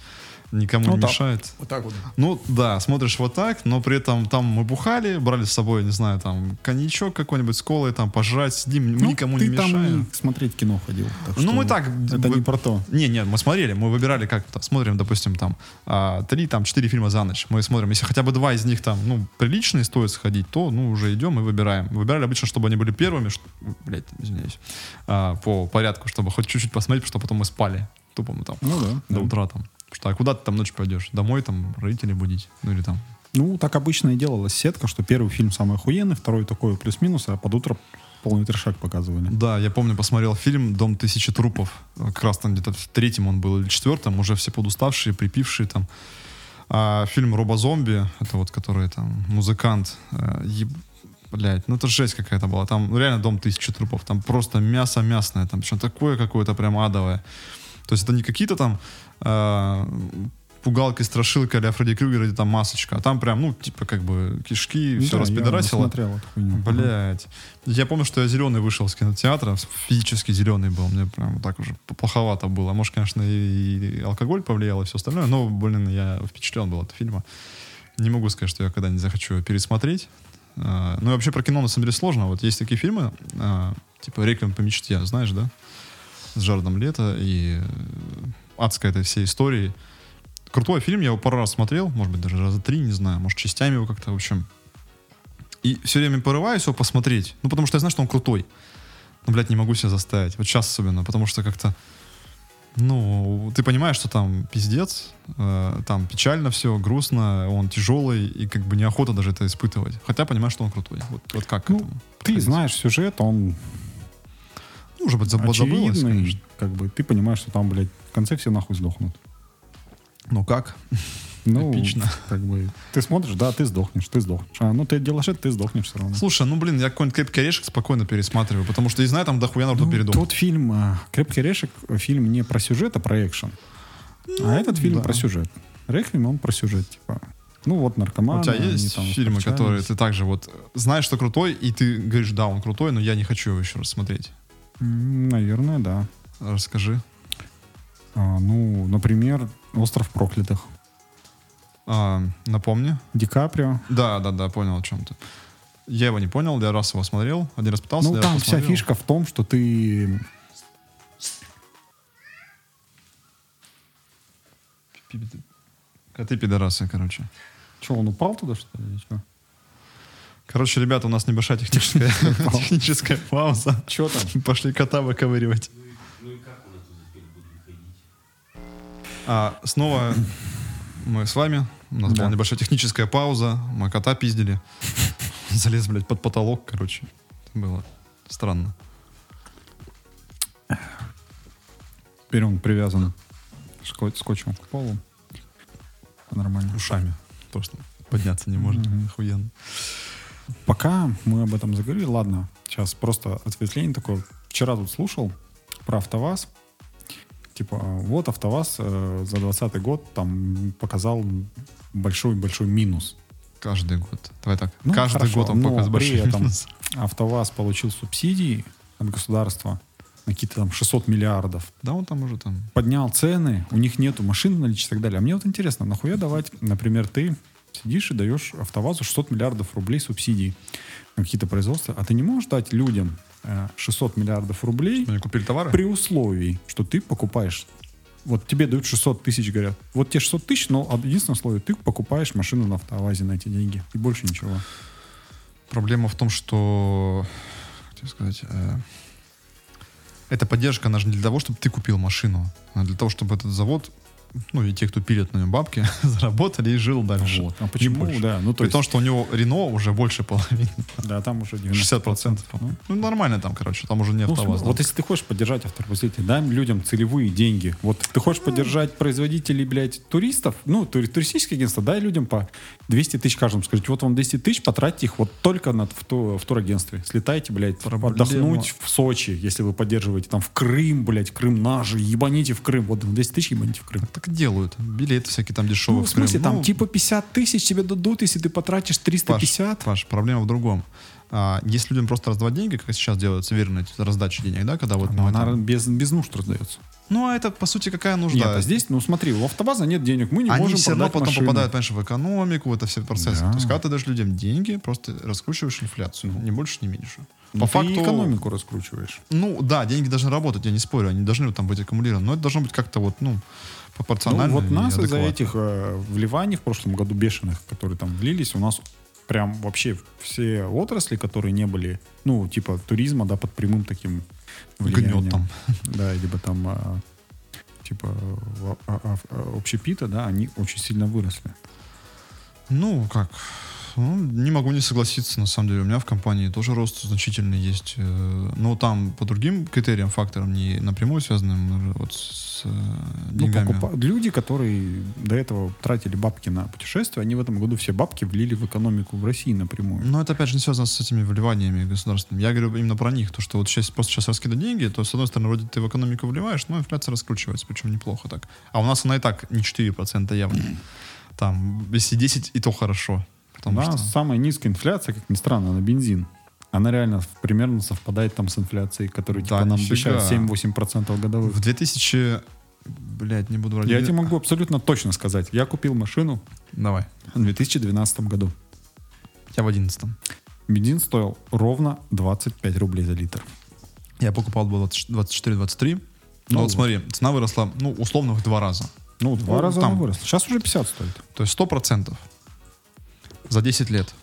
Никому Ну не да. мешает. Вот так вот. Ну да, смотришь вот так, но при этом там мы бухали, брали с собой, не знаю, там коньячок какой-нибудь с колой, там пожрать, сидим, мы никому Ну, ты не там мешаем. и смотреть кино ходил. так Ну мы так... Это вы- не про то. Не, нет, мы смотрели, мы выбирали как-то, смотрим, допустим, там а, три, там четыре фильма за ночь. Мы смотрим, если хотя бы два из них там, ну, приличные стоит сходить, то, ну, уже идем и выбираем. Выбирали обычно, чтобы они были первыми, что, блядь, извиняюсь, а, по порядку, чтобы хоть чуть-чуть посмотреть, потому что потом мы спали. Тупо мы там Ну да. до да. утра там. Что, а куда ты там ночью пойдешь? Домой там родителей будить? Ну или там. Ну, так обычно и делалась сетка, что первый фильм самый охуенный, второй такой плюс-минус, а под утро полный трешак показывали. Да, я помню, посмотрел фильм «Дом тысячи трупов». Как раз там где-то в третьем он был или четвертом, уже все подуставшие, припившие там. А фильм «Робозомби», это вот который там музыкант, э, еб- блядь, ну это жесть какая-то была. Там ну, реально «Дом тысячи трупов», там просто мясо мясное, там причем такое какое-то прям адовое. То есть это не какие-то там э, пугалки, страшилка или Фредди Крюгер, или там масочка, а там прям, ну, типа как бы кишки, все Да, я распидорасило. смотрел эту хуйню. Блять. Я помню, что я зеленый вышел с кинотеатра, физически зеленый был, мне прям так уже плоховато было. Может, конечно, и, и алкоголь повлиял и все остальное, но, блин, я впечатлен был от фильма. Не могу сказать, что я когда-нибудь захочу пересмотреть. А, Ну и вообще про кино на самом деле сложно. Вот есть такие фильмы, а, типа «Реквием по мечте», знаешь, да? С Джаредом Лето и э, адская этой всей истории. Крутой фильм, я его пару раз смотрел, может быть, даже раза три, не знаю, может, частями его как-то, в общем, и все время порываюсь его посмотреть. Ну, потому что я знаю, что он крутой. Но, блядь, не могу себя заставить. Вот сейчас особенно, потому что как-то... Ну, ты понимаешь, что там пиздец, э, там печально все, грустно, он тяжелый, и как бы неохота даже это испытывать. Хотя понимаешь, что он крутой. Вот, вот как к Ну, этому Ты подходить? знаешь сюжет, он Ну, забыл, забылось, конечно. Как бы ты понимаешь, что там, блядь, в конце все нахуй сдохнут. Ну как? Ну, Эпично. как бы, ты смотришь, да, ты сдохнешь, ты сдохнешь. А, ну, ты делаешь это, ты сдохнешь все равно. Слушай, ну, блин, я какой-нибудь крепкий орешек спокойно пересматриваю, потому что, я знаю, там дохуя народу Ну, передумал. тот фильм а, «Крепкий орешек» э, фильм не про сюжет, а про экшен. а этот фильм Ну, да. про сюжет. Реквием, он про сюжет, типа. Ну вот наркоманы. У тебя есть там фильмы, которые ты также вот знаешь, что крутой, и ты говоришь, да, он крутой, но я не хочу его еще раз смотреть. Наверное, да. Расскажи. А, ну, например, «Остров проклятых». А, напомни. Ди Каприо. Да, да, да, понял о чем ты. Я его не понял, я раз его смотрел, один раз пытался, Ну, там раз вся посмотрел. фишка в том, что ты... Пи- Коты пидорасы, короче. Че, он упал туда, что ли? или чё? Короче, ребята, у нас небольшая техническая, техническая пауза. Чё там? Пошли кота выковыривать. А, снова мы с вами. У нас Да. была небольшая техническая пауза. Мы кота пиздили. залез, блядь, под потолок, короче. Это было странно. Теперь он привязан скотчем к полу. Нормально. Ушами. Просто подняться не может. Мгм. Охуенно. Пока мы об этом заговорили, ладно, сейчас просто ответвление такое. Вчера тут слушал про АвтоВАЗ. Типа, вот АвтоВАЗ э, за 2020 год там показал большой-большой минус. Каждый год. Давай так. Ну, Каждый хорошо, год он но показывает при большой этом- минус. АвтоВАЗ получил субсидии от государства на какие-то там 600 миллиардов. Да, он там уже там... Поднял цены, у них нету машин наличия и так далее. А мне вот интересно, нахуя давать, например, ты сидишь и даешь АвтоВАЗу 600 миллиардов рублей субсидий на какие-то производства, а ты не можешь дать людям э, 600 миллиардов рублей Они купили товары? при условии, что ты покупаешь вот тебе дают 600 тысяч, говорят. Вот тебе 600 тысяч, но единственное условие, ты покупаешь машину на автовазе на эти деньги. И больше ничего. Проблема в том, что... Тебе сказать... э, эта поддержка, она же не для того, чтобы ты купил машину, а для того, чтобы этот завод, ну и те, кто пилят на нем бабки, заработали и жил дальше. Вот. А почему? Да, ну то При есть, том, что у него Рено уже больше половины. да, там уже 90 60%. Ну, Ну, нормально там, короче. Там уже не Ну, автоваз. вот если ты хочешь поддержать автопроизводителей, дай людям целевые деньги. Вот ты хочешь поддержать производителей, блядь, туристов, ну, тури- туристическое агентство, дай людям по 200 тысяч каждому. Скажите, вот вам 200 тысяч, потратьте их вот только на, в, ту- в турагентстве. Слетайте, блядь, Проблема- отдохнуть в Сочи, если вы поддерживаете там в Крым, блядь, Крым наш, ебаните в Крым. Вот 200 тысяч ебаните в Крым. Так делают. Билеты всякие там дешевые. Ну, в смысле, Крым. там Ну, типа 50 тысяч тебе дадут, если ты потратишь 350. Паш, Паш, проблема в другом. А, если людям просто раздавать деньги, как сейчас делается, верно, раздача денег, да, когда вот... Но мы она там- без, без нужд раздается. Ну, а это, по сути, какая нужда? Нет, а здесь, ну смотри, у автоваза нет денег, мы не Они можем все равно потом машину. попадают, понимаешь, в экономику, в это все процессы. Да. То есть, когда ты даешь людям деньги, просто раскручиваешь инфляцию. Ни больше, ни меньше. Ну, По ты факту... экономику раскручиваешь. Ну, да, деньги должны работать, я не спорю, они должны там быть аккумулированы, но это должно быть как-то вот, ну, Ну, пропорционально вот и нас из-за этих э, вливаний в прошлом году бешеных, которые там влились, у нас прям вообще все отрасли, которые не были, ну, типа туризма, да, под прямым таким влиянием. Гнетом. Да, либо там а, типа общепита, да, они очень сильно выросли. Ну, как? Ну, не могу не согласиться, на самом деле. У меня в компании тоже рост значительный есть. э, Но там по другим критериям, факторам, не напрямую связанным вот с э, Ну, деньгами. покупа- Люди, которые до этого тратили бабки на путешествия, они в этом году все бабки влили в экономику в России напрямую. Но это, опять же, не связано с этими вливаниями государственными. Я говорю именно про них. То, что вот сейчас просто сейчас раскидать деньги, то, с одной стороны, вроде ты в экономику вливаешь, но инфляция раскручивается, причем неплохо так. А у нас она и так не 4% явно. Там, если 10, и то хорошо. У Потому нас что... самая низкая инфляция, как ни странно, на бензин. Она реально примерно совпадает там с инфляцией, которую Да, типа, нам обещают 7-8% годовых. В 2000... Блядь, не буду врать. Я тебе могу абсолютно точно сказать. Я купил машину Давай. в 2012 году. Я в 11 Бензин стоил ровно 25 рублей за литр. Я покупал было 24-23. Ну, Ну вот вот. смотри, цена выросла, ну, условно, в два раза. Ну, два Ну, раза там- она выросла. Сейчас уже 50 стоит. То есть 100% за 10 лет.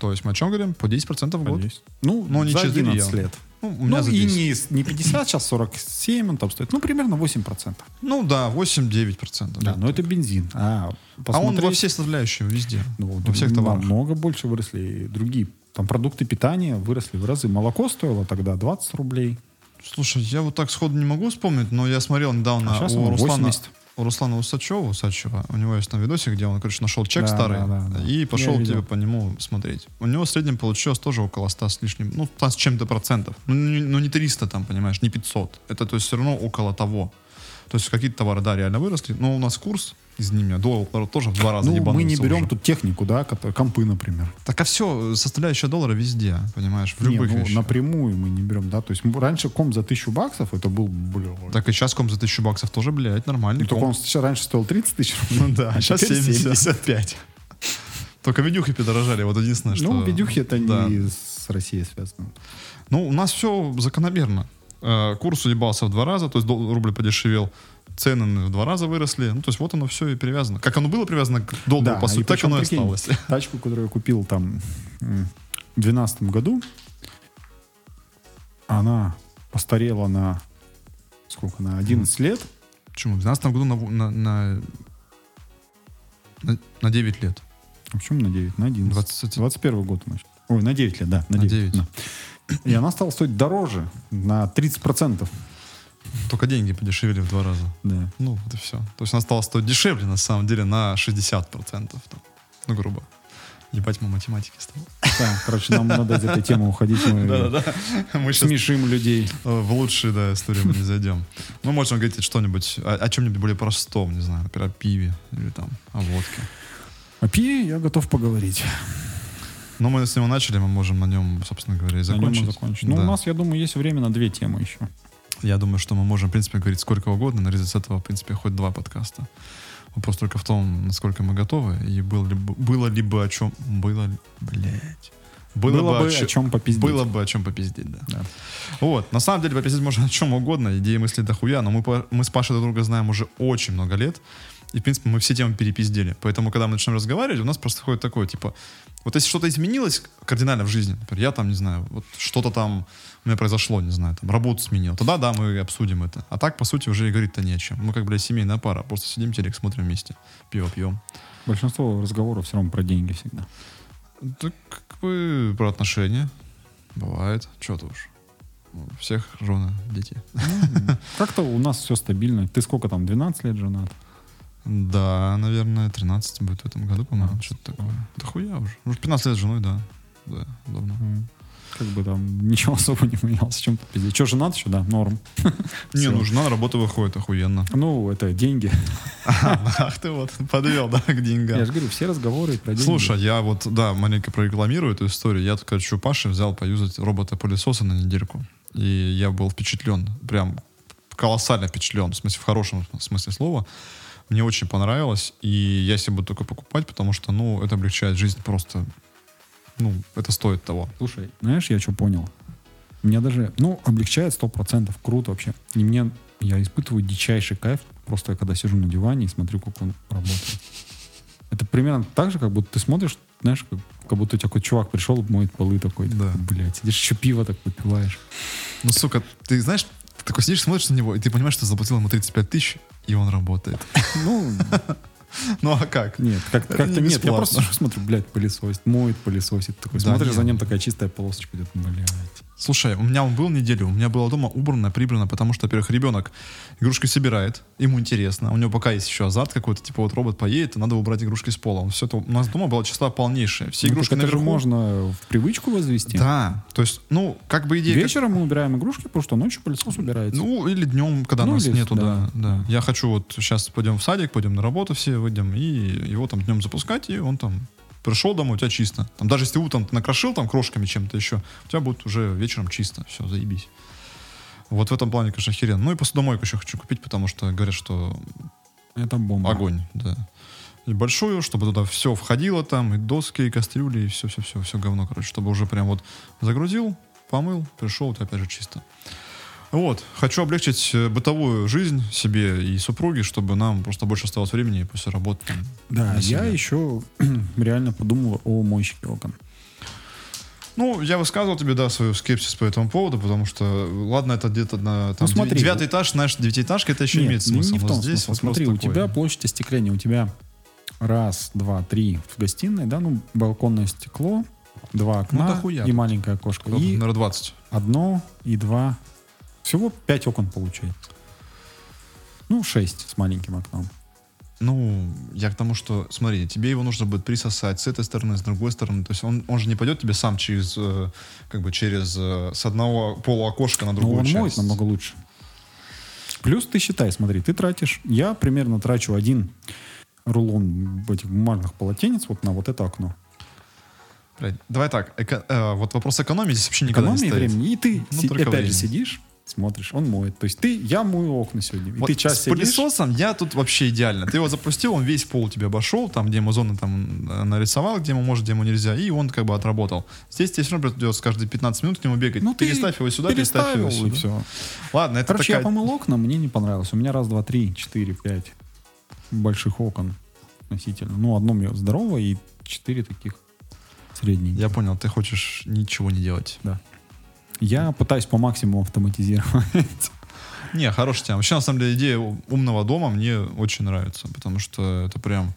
То есть мы о чем говорим? По 10% в год. Ну, Ну, не за через 11 явно. лет. Ну, у меня Ну, и 10. не, не 50, сейчас 47 он там стоит. Ну, примерно 8%. Ну да, 8-9%. Да, но это бензин. А, А он во все составляющие везде. Ну, во всех товарах. Намного больше выросли другие. Там продукты питания выросли в разы. Молоко стоило тогда 20 рублей. Слушай, я вот так сходу не могу вспомнить, но я смотрел недавно А у Руслана, 80. У Руслана Усачева, Усачева, у него есть там видосик, где он, короче, нашел чек Да, старый да, да, да. и пошел Я тебе по нему смотреть. У него в среднем получилось тоже около 100 с лишним, ну, 100 с чем-то процентов. Ну, не, ну, не 300 там, понимаешь, не 500. Это, то есть, все равно около того. То есть какие-то товары, да, реально выросли, но у нас курс из ними доллар тоже в два раза Ну, мы не берем уже. тут технику, да, компы, например. Так а все, составляющая доллара везде, понимаешь, в Не, любых ну, вещах. напрямую мы не берем, да. То есть раньше комп за тысячу баксов, это был, бля, Так и сейчас комп за тысячу баксов тоже, блядь, нормальный ну, только он раньше стоил 30 тысяч. Ну да, а сейчас теперь 70. 75. Только видюхи подорожали, вот единственное, что... Ну, видюхи это Да. не с Россией связано. Ну, у нас все закономерно. Э, Курс уебался в два раза, то есть рубль подешевел, цены в два раза выросли. Ну, то есть вот оно все и привязано. Как оно было привязано к доллару, Да, по сути, так оно и осталось. Тачку, которую я купил там в 2012 году, она постарела на сколько, на 11 лет. Почему? В 2012 году на, на, на, на, на 9 лет. А почему на 9? На 11. 20, 21 год, значит. Ой, на 9 лет, да. На На 9. 9. да. И она стала стоить дороже на 30%. Только деньги подешевели в два раза. Да. Ну, вот и все. То есть она стала стоить дешевле, на самом деле, на 60%. Там. Ну, грубо. Ебать, мы математики стал. Да, короче, нам надо из этой темы уходить. Мы Да-да-да. Мы смешим людей. в лучшие, да, истории мы не зайдем. Мы можем говорить что-нибудь, о, о чем-нибудь более простом, не знаю, например, о пиве или там о водке. О пиве я готов поговорить. Но мы с него начали, мы можем на нем, собственно говоря, и На нем мы закончить. закончим. Ну, Да. у нас, я думаю, есть время на две темы еще. Я думаю, что мы можем, в принципе, говорить сколько угодно, нарезать с этого, в принципе, хоть два подкаста. Вопрос только в том, насколько мы готовы, и было ли, бы- было ли бы о чем... Было ли... Блять. Было, бы чё- о чем попиздить. Было бы о чем попиздить, да. Да. Вот, на самом деле попиздить можно о чем угодно, идеи мысли дохуя, но мы, мы с Пашей друг друга знаем уже очень много лет, и, в принципе, мы все темы перепиздили. Поэтому, когда мы начнем разговаривать, у нас просто ходит такое, типа, вот если что-то изменилось кардинально в жизни, например, я там, не знаю, вот что-то там у меня произошло, не знаю, там, работу сменил, тогда, да, мы обсудим это. А так, по сути, уже и говорить-то не о чем. Мы как, блядь, семейная пара, просто сидим, телек смотрим вместе, пиво пьем. Большинство разговоров все равно про деньги всегда. Так, как бы, про отношения. Бывает. Что-то уж. У всех жены, дети. Ну, Как-то у нас все стабильно. Ты сколько там, 12 лет женат? Да, наверное, 13 будет в этом году, по-моему, что-то такое. Да хуя уже. Уже 15 лет с женой, да. Да. М. Как бы там ничего особо не менялось. Чем то пиздец. Че, женат еще? Да, норм. Не, ну жена на работу выходит, охуенно. Ну, это деньги. Ах ты вот, подвел, да, к Я деньгам. же говорю, все разговоры про деньги. Слушай, я вот, да, маленько прорекламирую эту историю. Я тут, короче, у Паши взял поюзать робота-пылесоса на недельку. И я был впечатлен, прям колоссально впечатлен, в смысле, в хорошем смысле слова. Мне очень понравилось, и я себе буду только покупать, потому что, ну, это облегчает жизнь просто, ну, это стоит того. Слушай, знаешь, я что понял? Меня даже, ну, облегчает 100%, круто вообще. И мне, я испытываю дичайший кайф, просто я когда сижу на диване и смотрю, как он работает. Это примерно так же, как будто ты смотришь, знаешь, как, как будто у тебя какой-то чувак пришел, моет полы такой, Да. блядь, сидишь еще пиво так выпиваешь. Ну, сука, ты знаешь, ты такой сидишь, смотришь на него, и ты понимаешь, что заплатил ему 35 тысяч, и он работает. Ну, Ну, а как? нет, как, как-то не нет. Я просто смотрю, блядь, пылесосит, моет, пылесосит. Такой, Да смотришь, нет. за ним такая чистая полосочка идет, блядь. Слушай, у меня он был неделю, у меня было дома убрано, прибрано, потому что, во-первых, ребенок игрушки собирает, ему интересно, у него пока есть еще азарт какой-то, типа вот робот поедет, и надо убрать игрушки с пола. Все это, у нас дома была числа полнейшая. Все Ну, игрушки это же наверху. можно в привычку возвести. Да, то есть, ну, как бы идея... как- Вечером мы убираем игрушки, потому что ночью пылесос убирается. Ну, или днем, когда Ну, нас или- нету, да, да. да. Я хочу вот сейчас пойдем в садик, пойдем на работу все, выйдем, и его там днем запускать, и он там пришел домой, у тебя чисто. Там, даже если ты утром накрошил там крошками чем-то еще, у тебя будет уже вечером чисто. Все, заебись. Вот в этом плане, конечно, охеренно. Ну и посудомойку еще хочу купить, потому что говорят, что это бомба. огонь, да. И большую, чтобы туда все входило там, и доски, и кастрюли, и все-все-все, все говно, короче, чтобы уже прям вот загрузил, помыл, пришел, у тебя опять же чисто. Вот, хочу облегчить э, бытовую жизнь себе и супруге, чтобы нам просто больше оставалось времени после работы. там, Да, я еще реально подумал о мойщике окон. Ну, я высказывал тебе, да, свой скепсис по этому поводу, потому что, ладно, это где-то на там, Ну, смотри, девятый этаж, знаешь, девятиэтажка, это еще Нет, имеет не- смысл. Не в том здесь вопрос Смотри, у такой. тебя площадь остекления, у тебя раз, два, три в гостиной, да, ну, балконное стекло, два окна дохуя и маленькое окошко. Ну, И Наверное, 20. одно и два. Всего пять окон получается. Ну, шесть с маленьким окном. Ну, я к тому, что, смотри, тебе его нужно будет присосать с этой стороны, с другой стороны. То есть он, он же не пойдет тебе сам через, э, как бы через, э, с одного полуокошка на Но другую он часть. моет намного лучше. Плюс ты считай, смотри, ты тратишь, я примерно трачу один рулон этих бумажных полотенец вот на вот это окно. Давай так, эко- э, вот вопрос экономии здесь вообще никогда Экономии не стоит. времени. И ты Ну, си- опять времени. же сидишь, смотришь, он моет. То есть ты, я мою окна сегодня. И Вот ты час с сидишь. пылесосом я тут вообще идеально. Ты его запустил, он весь пол у тебя обошел, там, где ему зоны там э, нарисовал, где ему может, где ему нельзя, и он как бы отработал. Здесь тебе все равно придется каждые 15 минут к нему бегать. Ну, ты переставь его сюда, переставь его переставил, и сюда. все. Ладно, это Короче, такая... я помыл окна, мне не понравилось. У меня раз, два, три, четыре, пять больших окон относительно. Ну, одно мне здоровое и четыре таких средненьких. Я понял, ты хочешь ничего не делать. Я пытаюсь по максимуму автоматизировать. Не, хорошая тема. Вообще, на самом деле, идея умного дома мне очень нравится, потому что это прям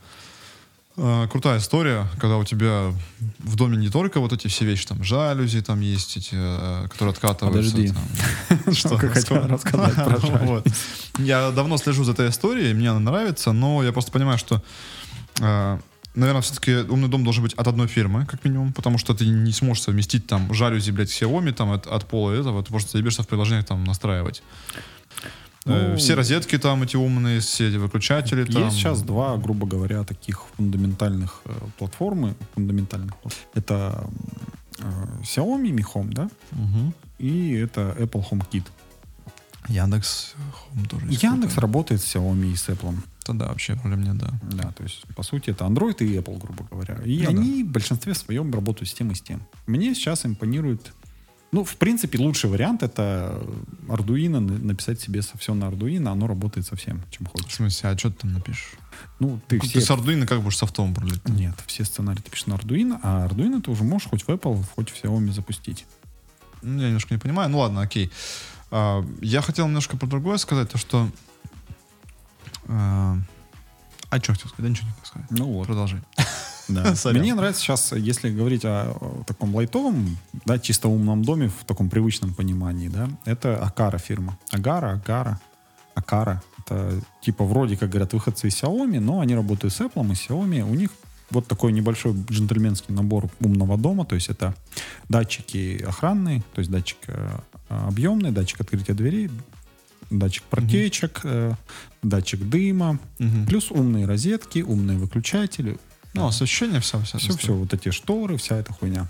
Э, крутая история, когда у тебя в доме не только вот эти все вещи, там, жалюзи там есть, эти, э, которые откатываются. Подожди. там. Что? Только хотел рассказать про жалюзи. Вот. Я давно слежу за этой историей, мне она нравится, но я просто понимаю, что, э, наверное, все-таки умный дом должен быть от одной фирмы, как минимум, потому что ты не сможешь совместить там жалюзи, блядь, Xiaomi там от, от пола этого, ты просто заебешься в приложениях там настраивать. Э, Ну, все розетки там эти умные, все эти выключатели там. Есть сейчас два, грубо говоря, таких фундаментальных э, платформы. Фундаментальных. Это э, Xiaomi Mi Home, да? Мгм. И это Apple HomeKit. Яндекс Home тоже. есть Яндекс работает с Xiaomi и с Apple. Да, да, вообще проблем нет, да. Да, то есть, по сути, это Android и Apple, грубо говоря. И Ну они в большинстве своем работают с тем и с тем. Мне сейчас импонирует... Ну, в принципе, лучший вариант это Arduino, на- написать себе все на Arduino, оно работает со всем, чем В хочешь. смысле, а что ты там напишешь? Ну, ты Ты, все... с Arduino как будешь софтом пролетать? Нет, все сценарии ты пишешь на Arduino, а Arduino ты уже можешь хоть в Apple, хоть в Xiaomi запустить. Ну, я немножко не понимаю. Ну ладно, окей. А, я хотел немножко про другое сказать, то что... а, а что хотел сказать? Да ничего не хотел сказать. Ну вот. Продолжай. Да. Мне нравится сейчас, если говорить о, таком лайтовом, да, чисто умном доме в таком привычном понимании, да, это Акара фирма. Агара, Агара, Акара. Это типа вроде как говорят выходцы из Xiaomi, но они работают с Apple и Xiaomi. У них вот такой небольшой джентльменский набор умного дома, то есть это датчики охранные, то есть датчик э, объемный, датчик открытия дверей, датчик протечек, э, датчик дыма, Мгм. плюс умные розетки, умные выключатели, Ну, освещение, все, все. все, все, вот эти шторы, вся эта хуйня.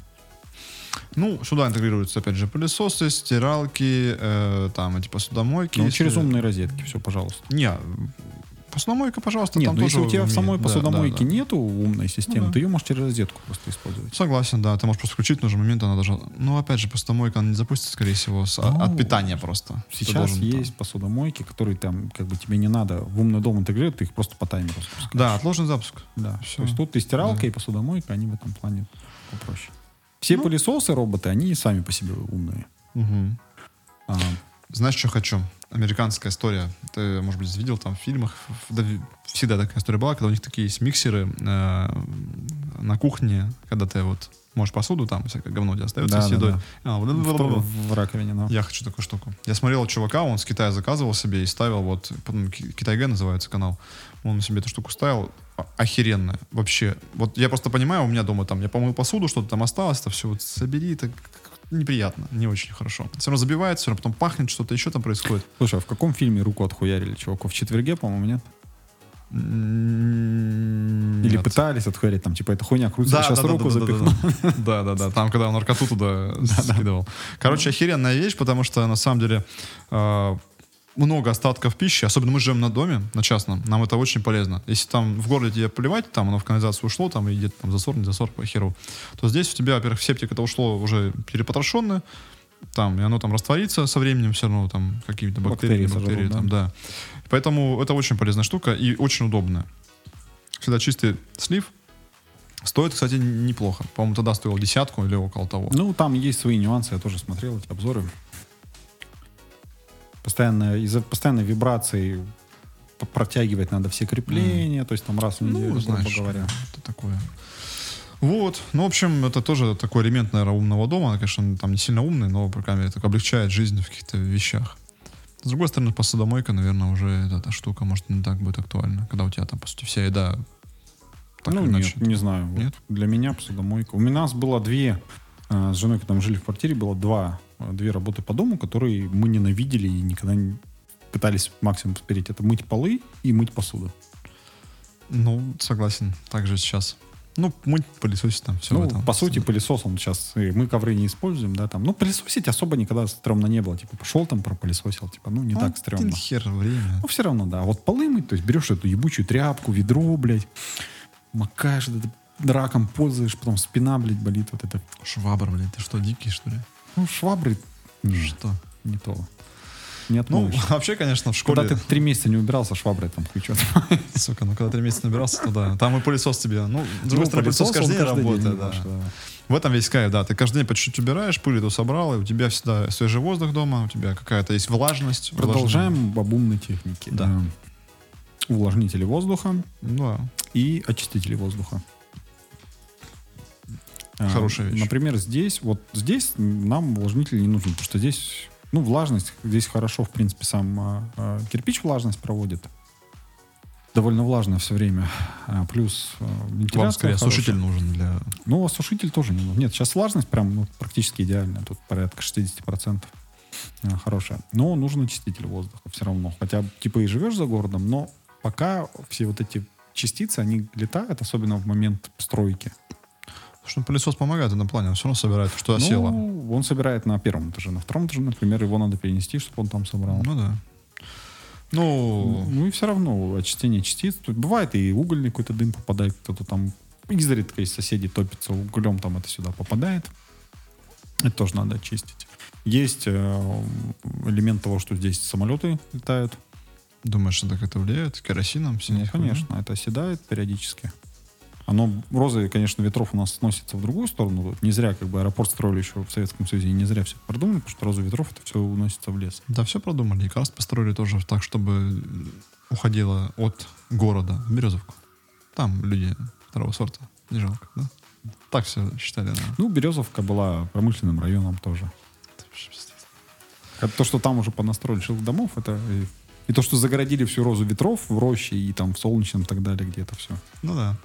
Ну, сюда интегрируются, опять же, пылесосы, стиралки, э, там эти посудомойки. Ну, через умные розетки, все, пожалуйста. Не, посудомойка, пожалуйста, Нет, там ну если тоже у тебя в умеет. самой Да, посудомойке да, да. нету умной системы, Ну да. ты ее можешь через розетку просто использовать. Согласен, да. Ты можешь просто включить в нужный момент, она должна... Ну, опять же, посудомойка, она не запустится, скорее всего, с- Ну, от питания просто. Сейчас должен там- есть посудомойки, которые там, как бы тебе не надо в умный дом интегрировать, ты их просто по таймеру запускаешь. Да, отложенный запуск. Да. Всё. То есть тут и стиралка, Да. и посудомойка, они в этом плане попроще. Все Ну. пылесосы, роботы, они сами по себе умные. Мгм. А, Знаешь, что хочу? Американская история. Ты, может быть, видел там в фильмах. Да, всегда такая история была, когда у них такие есть миксеры э, на кухне, когда ты вот можешь посуду, там всякое говно у тебя остается Да, с да, едой. да. А, вот в, в раковине, ну. Я хочу такую штуку. Я смотрел чувака, он с Китая заказывал себе и ставил вот, потом Ки- Китайгэ называется канал, он себе эту штуку ставил, А- охеренно, вообще. Вот я просто понимаю, у меня дома там, я помыл посуду, что-то там осталось, это все вот собери, это как- неприятно, не очень хорошо. Все равно забивается, все равно потом пахнет, что-то еще там происходит. Слушай, а в каком фильме руку отхуярили чуваку? В четверге, по-моему, нет? М, Или нет. пытались отхуярить, там, типа, эта хуйня крутится, Да, сейчас да, руку да, да, запихну. да, да, да. Там, когда он наркоту туда скидывал. Короче, охеренная вещь, потому что на самом деле э, много остатков пищи, особенно мы живем на доме, на частном, нам это очень полезно. Если там в городе тебе плевать, там оно в канализацию ушло, там и где-то там засор, не засор, по херу, то здесь у тебя, во-первых, септик это ушло уже перепотрошенное, там, и оно там растворится со временем все равно, там, какие-то бактерии, Бактерии бактерии, сожрут, там, да. Поэтому это очень полезная штука и очень удобная. Всегда чистый слив. Стоит, кстати, неплохо. По-моему, тогда стоил десятку или около того. Ну, там есть свои нюансы, я тоже смотрел эти обзоры. Постоянно, из-за постоянной вибрации протягивать надо все крепления, то есть там раз в неделю, ну, грубо знаешь, говоря. это такое. Вот. Ну, в общем, это тоже такой элемент, наверное, умного дома. Она, конечно, он там не сильно умный, но, по крайней мере, так облегчает жизнь в каких-то вещах. С другой стороны, посудомойка, наверное, уже эта, штука, может, не так будет актуальна, когда у тебя там, по сути, вся еда так ну, или нет, иначе. не знаю. вот Нет? Для меня посудомойка. У нас было две, э, с женой, когда мы жили в квартире, было два, две работы по дому, которые мы ненавидели и никогда не пытались максимум спереть. Это мыть полы и мыть посуду. Ну, согласен. Так же сейчас. Ну, мыть, пылесосить там, все ну, в этом. по сути, пылесос он сейчас, и мы ковры не используем, да, там. Ну, пылесосить особо никогда стрёмно не было. Типа, пошел там, пропылесосил, типа, ну, не Ну, так стрёмно. один хер время. Ну, все равно, да. А Вот полы мыть, то есть берешь эту ебучую тряпку, ведро, блядь, макаешь, это, драком пользуешь, потом спина, блядь, болит, вот это. Швабра, блин, ты что, дикий, что ли? Ну, швабры, не, Что? не то. Не Ну, вообще, конечно, в школе... Когда ты три месяца не убирался, шваброй там хуй чё Сука, ну когда три месяца набирался, то да. Там и пылесос тебе. Ну, с другой Ну, стороны, пылесос каждый день работает, да. немножко, да. В этом весь кайф, да. Ты каждый день по чуть-чуть убираешь, пыль эту собрал, и у тебя всегда свежий воздух дома, у тебя какая-то есть влажность. Продолжаем об умной технике. Да. Э, Увлажнители воздуха. Да. и очистители воздуха. А, Хорошая вещь. Например, здесь, вот здесь нам увлажнитель не нужен, потому что здесь, ну, влажность, здесь хорошо, в принципе, сам а, кирпич влажность проводит. Довольно влажно все время. А, плюс а, вентиляция Вам скорее хорошая. осушитель нужен для... Ну, осушитель тоже не нужен. Нет, сейчас влажность прям ну, практически идеальная. Тут порядка 60% а, хорошая. Но нужен очиститель воздуха все равно. Хотя, типа, и живешь за городом, но пока все вот эти частицы, они летают, особенно в момент стройки. Потому что пылесос помогает в этом плане, он все равно собирает, что осело. Ну, он собирает на первом этаже. На втором этаже, например, его надо перенести, чтобы он там собрал. Ну да. Ну, Ну и все равно очистение частиц. Тут бывает и угольный какой-то дым попадает, кто-то там изредка из соседей топится углем, там это сюда попадает. Это тоже надо очистить. Есть э, элемент того, что здесь самолеты летают. думаешь, это влияет? Керосином? Ну, конечно, это оседает периодически. Оно, розы, конечно, ветров у нас сносятся в другую сторону. Вот Не зря, как бы, аэропорт строили еще в Советском Союзе, и не зря все продумали, потому что розы ветров это все уносится в лес. Да, все продумали. И как раз построили тоже так, чтобы уходило от города в Березовку. Там люди второго сорта. Не жалко, да? Так все считали, да. Ну, Березовка была промышленным районом тоже. То, что там уже понастроили жилых домов, это и, и то, что загородили всю розу ветров в роще и там в солнечном и так далее, где-то все. Ну да.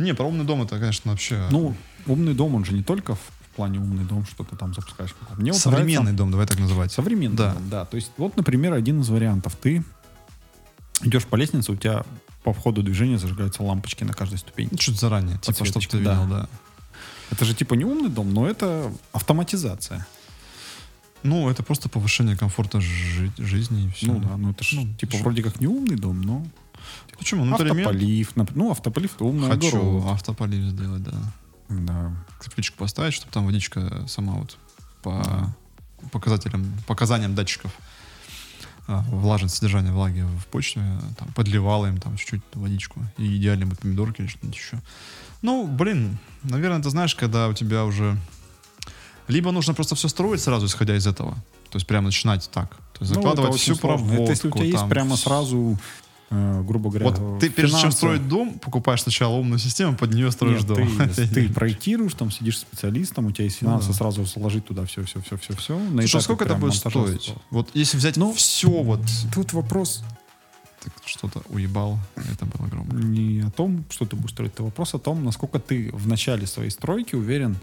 Не, про умный дом это, конечно, вообще... Ну, умный дом, он же не только в, в плане умный дом, что ты там запускаешь. Мне вот современный нравится- дом, давай так называть. Современный Да. дом, да. То есть, вот, например, один из вариантов. Ты идешь по лестнице, у тебя по входу движения зажигаются лампочки на каждой ступени. Чуть заранее, типа, чтобы ты да. видел, да. Это же типа не умный дом, но это автоматизация. Ну, это просто повышение комфорта жи- жизни и все. Ну да, ну это же Ну, типа ш- вроде как не умный дом, но Почему? Ну, например, автополив, нап- ну автополив это умный хочу огород. автополив сделать, да. Да. Цепочку поставить, чтобы там водичка сама вот по Да. показателям, показаниям датчиков а, влажность, содержание влаги в почве, там, подливала им там чуть-чуть водичку. И идеально бы помидорки или что-нибудь еще. Ну, блин, наверное, ты знаешь, когда у тебя уже... Либо нужно просто все строить сразу, исходя из этого. То есть прямо начинать так. То есть Ну, закладывать это очень всю сложно. проводку. Это если у тебя есть там, прямо вс- сразу, грубо говоря, Вот ты чем финансы- строить дом, покупаешь сначала умную систему, под нее строишь Нет, дом. Ты, ты проектируешь, там сидишь специалистом, у тебя есть финансы, Ну да. сразу сложить туда все, все, все, все, все. Слушай, а сколько это будет стоить? Вот если взять Ну, все вот... Тут вопрос Так что-то уебал, это было громко. не о том, что ты будешь строить, это вопрос о том, насколько ты в начале своей стройки уверен,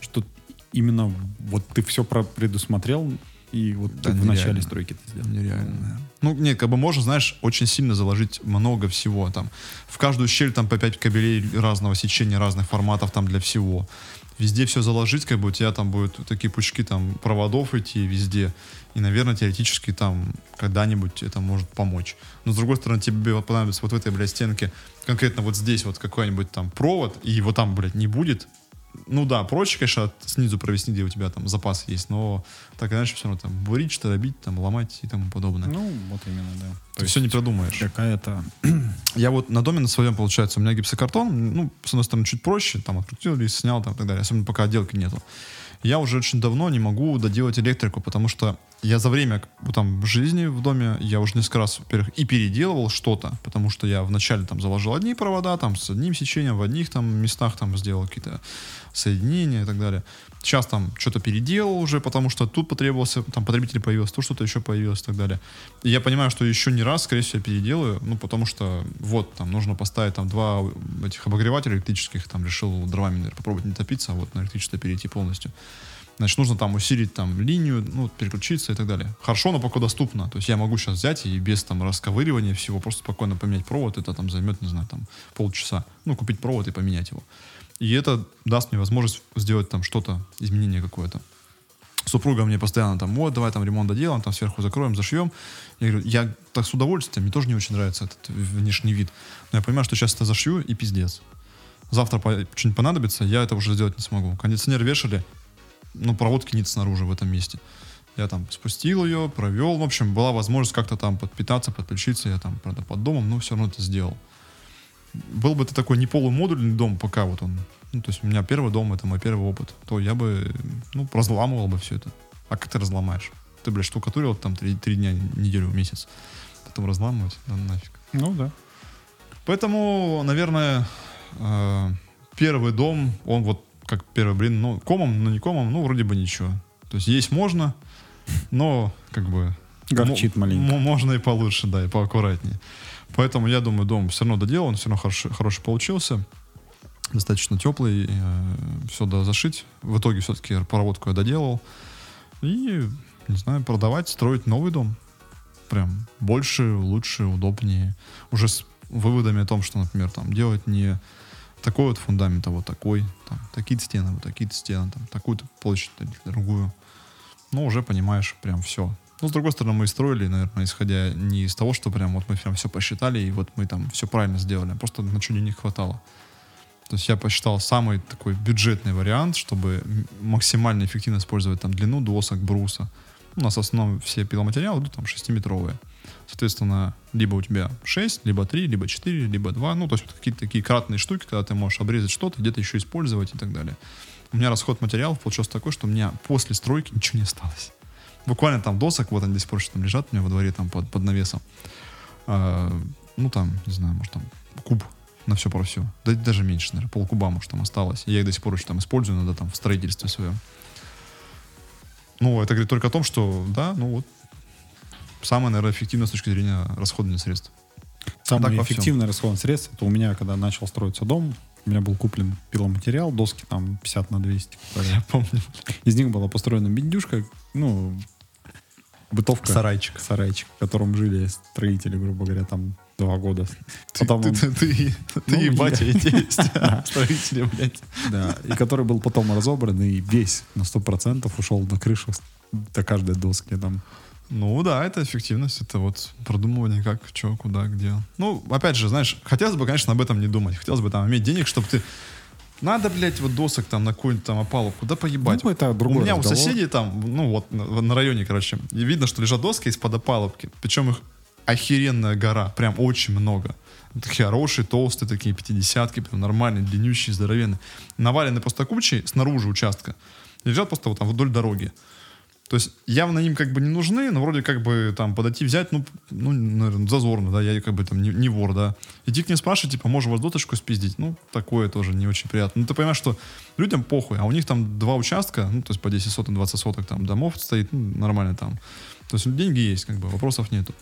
что именно вот ты все предусмотрел и вот Да, в начале стройки это сделал. Нереально. Ну, нет, как бы можно, знаешь, очень сильно заложить много всего. Там, в каждую щель там по 5 кабелей разного сечения, разных форматов там для всего. Везде все заложить, как бы у тебя там будут такие пучки там проводов идти везде. И, наверное, теоретически там когда-нибудь это может помочь. Но, с другой стороны, тебе понадобится вот в этой, блядь, стенке конкретно вот здесь вот какой-нибудь там провод, и его там, блядь, не будет. Ну да, проще, конечно, от- снизу провести, где у тебя там запас есть, но так иначе все равно там бурить, что-то бить, там ломать и тому подобное. Ну, вот именно, да. Ты все не продумаешь. Какая-то... Я вот на доме на своем, получается, у меня гипсокартон, ну, с одной стороны, чуть проще, там, открутил лист, снял, там, и так далее, особенно пока отделки нету. Я уже очень давно не могу доделать электрику, потому что я за время там, жизни в доме, я уже несколько раз, во-первых, и переделывал что-то, потому что я вначале там заложил одни провода, там, с одним сечением, в одних там местах там сделал какие-то соединения и так далее. Сейчас там что-то переделал уже, потому что тут потребовался, там потребитель появился, тут что-то еще появилось и так далее. И я понимаю, что еще не раз, скорее всего, я переделаю, ну, потому что вот, там, нужно поставить там два этих обогревателя электрических, там, решил дровами, наверное, попробовать не топиться, а вот на электричество перейти полностью. Значит, нужно там усилить там линию, ну, переключиться и так далее. Хорошо, но пока доступно. То есть я могу сейчас взять и без там расковыривания всего просто спокойно поменять провод. Это там займет, не знаю, там полчаса. Ну, купить провод и поменять его. И это даст мне возможность сделать там что-то, изменение какое-то. Супруга мне постоянно там, вот, давай там ремонт доделаем, там сверху закроем, зашьем. Я говорю, я так с удовольствием, мне тоже не очень нравится этот внешний вид. Но я понимаю, что сейчас это зашью и пиздец. Завтра по- что-нибудь понадобится, я это уже сделать не смогу. Кондиционер вешали, ну, проводки нет снаружи в этом месте. Я там спустил ее, провел. В общем, была возможность как-то там подпитаться, подключиться. Я там, правда, под домом, но все равно это сделал. Был бы это такой не полумодульный дом, пока вот он. Ну, то есть у меня первый дом, это мой первый опыт. То я бы, ну, разламывал бы все это. А как ты разломаешь? Ты, блядь, штукатурил там три, три дня, неделю, месяц. Потом разламывать? Да нафиг. Ну да. Поэтому, наверное, э, первый дом, он вот как первый блин, ну, комом, но не комом, ну, вроде бы ничего. То есть есть можно, но как бы... Горчит маленько. Можно и получше, да, и поаккуратнее. Поэтому я думаю, дом все равно доделал, он все равно хороший, хороший получился. Достаточно теплый, э, все да зашить. В итоге все-таки проводку я доделал. И, не знаю, продавать, строить новый дом. Прям больше, лучше, удобнее. Уже с выводами о том, что, например, там делать не такой вот фундамент, а вот такой, там, такие-то стены, вот такие-то стены, там, такую-то площадь, другую. Ну, уже понимаешь прям все. Ну, с другой стороны, мы строили, наверное, исходя не из того, что прям вот мы прям все посчитали, и вот мы там все правильно сделали, а просто на что денег хватало. То есть я посчитал самый такой бюджетный вариант, чтобы максимально эффективно использовать там длину досок, бруса. У нас в основном все пиломатериалы идут там 6-метровые. Соответственно, либо у тебя 6, либо 3, либо 4, либо 2. Ну, то есть вот какие-то такие кратные штуки, когда ты можешь обрезать что-то, где-то еще использовать и так далее. У меня расход материалов получился такой, что у меня после стройки ничего не осталось. Буквально там досок, вот они сих пор там лежат у меня во дворе там под, под навесом. А, ну, там, не знаю, может, там куб на все про все. Да даже меньше, наверное, полкуба, может, там осталось. Я их до сих пор еще там использую, надо там в строительстве своем. Ну, это говорит только о том, что, да, ну вот, самое, наверное, эффективное с точки зрения расходования средств. Самое так, эффективное расходование средств, это у меня, когда начал строиться дом, у меня был куплен пиломатериал, доски там 50 на 200. Я помню. Из них была построена бендюшка, ну, бытовка. Сарайчик. Сарайчик, в котором жили строители, грубо говоря, там два года. Ты, потом ты, он... ты, ты, ну, ты и батя и тесть. Строители, блядь. Да, и который был потом разобран, и весь на сто процентов ушел на крышу до каждой доски там. Ну да, это эффективность, это вот продумывание, как, что, куда, где. Ну, опять же, знаешь, хотелось бы, конечно, об этом не думать. Хотелось бы там иметь денег, чтобы ты надо, блядь, вот досок там на какую-нибудь там опалубку, да поебать. Ну, это другой У меня разговор. у соседей там, ну вот, на, на районе, короче, и видно, что лежат доски из-под опалубки. Причем их охеренная гора, прям очень много. Такие хорошие, толстые, такие пятидесятки, прям нормальные, длиннющие, здоровенные. Навалены просто кучей снаружи участка. Лежат просто вот там вдоль дороги. То есть явно им как бы не нужны, но вроде как бы там подойти взять, ну, ну наверное, зазорно, да, я как бы там не, не вор, да. Идти к ним спрашивать, типа, можешь вас доточку спиздить? Ну, такое тоже не очень приятно. Ну, ты понимаешь, что людям похуй, а у них там два участка, ну, то есть по 10 соток, 20 соток там домов стоит, ну, нормально там. То есть деньги есть, как бы, вопросов нету.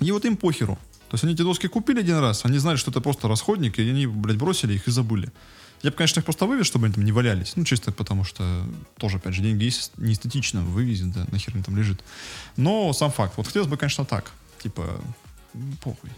И вот им похеру. То есть они эти доски купили один раз, они знали, что это просто расходник, и они, блядь, бросили их и забыли. Я бы, конечно, их просто вывез, чтобы они там не валялись. Ну, чисто потому что тоже, опять же, деньги есть, не эстетично вывезен, да, нахер они там лежит. Но сам факт. Вот хотелось бы, конечно, так. Типа, похуй.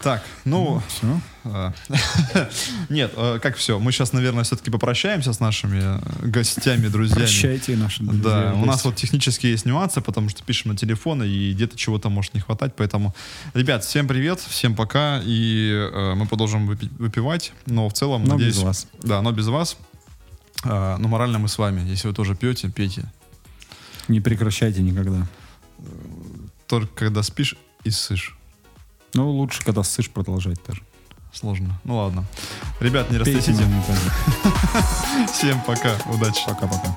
Так, ну... все. А, нет, а, как все? Мы сейчас, наверное, все-таки попрощаемся с нашими э, гостями, друзьями. Прощайте, наши друзья. Да, у нас вот технически есть нюансы, потому что пишем на телефон, и где-то чего-то может не хватать. Поэтому, ребят, всем привет, всем пока, и э, мы продолжим выпивать. Но в целом, но надеюсь... без вас. Да, но без вас. Э, но морально мы с вами. Если вы тоже пьете, пейте. Не прекращайте никогда. Только когда спишь и ссышь. Ну, лучше, когда ссышь, продолжать тоже. Сложно. Ну ладно. Ребят, не растрясите. Всем пока. Удачи. Пока-пока.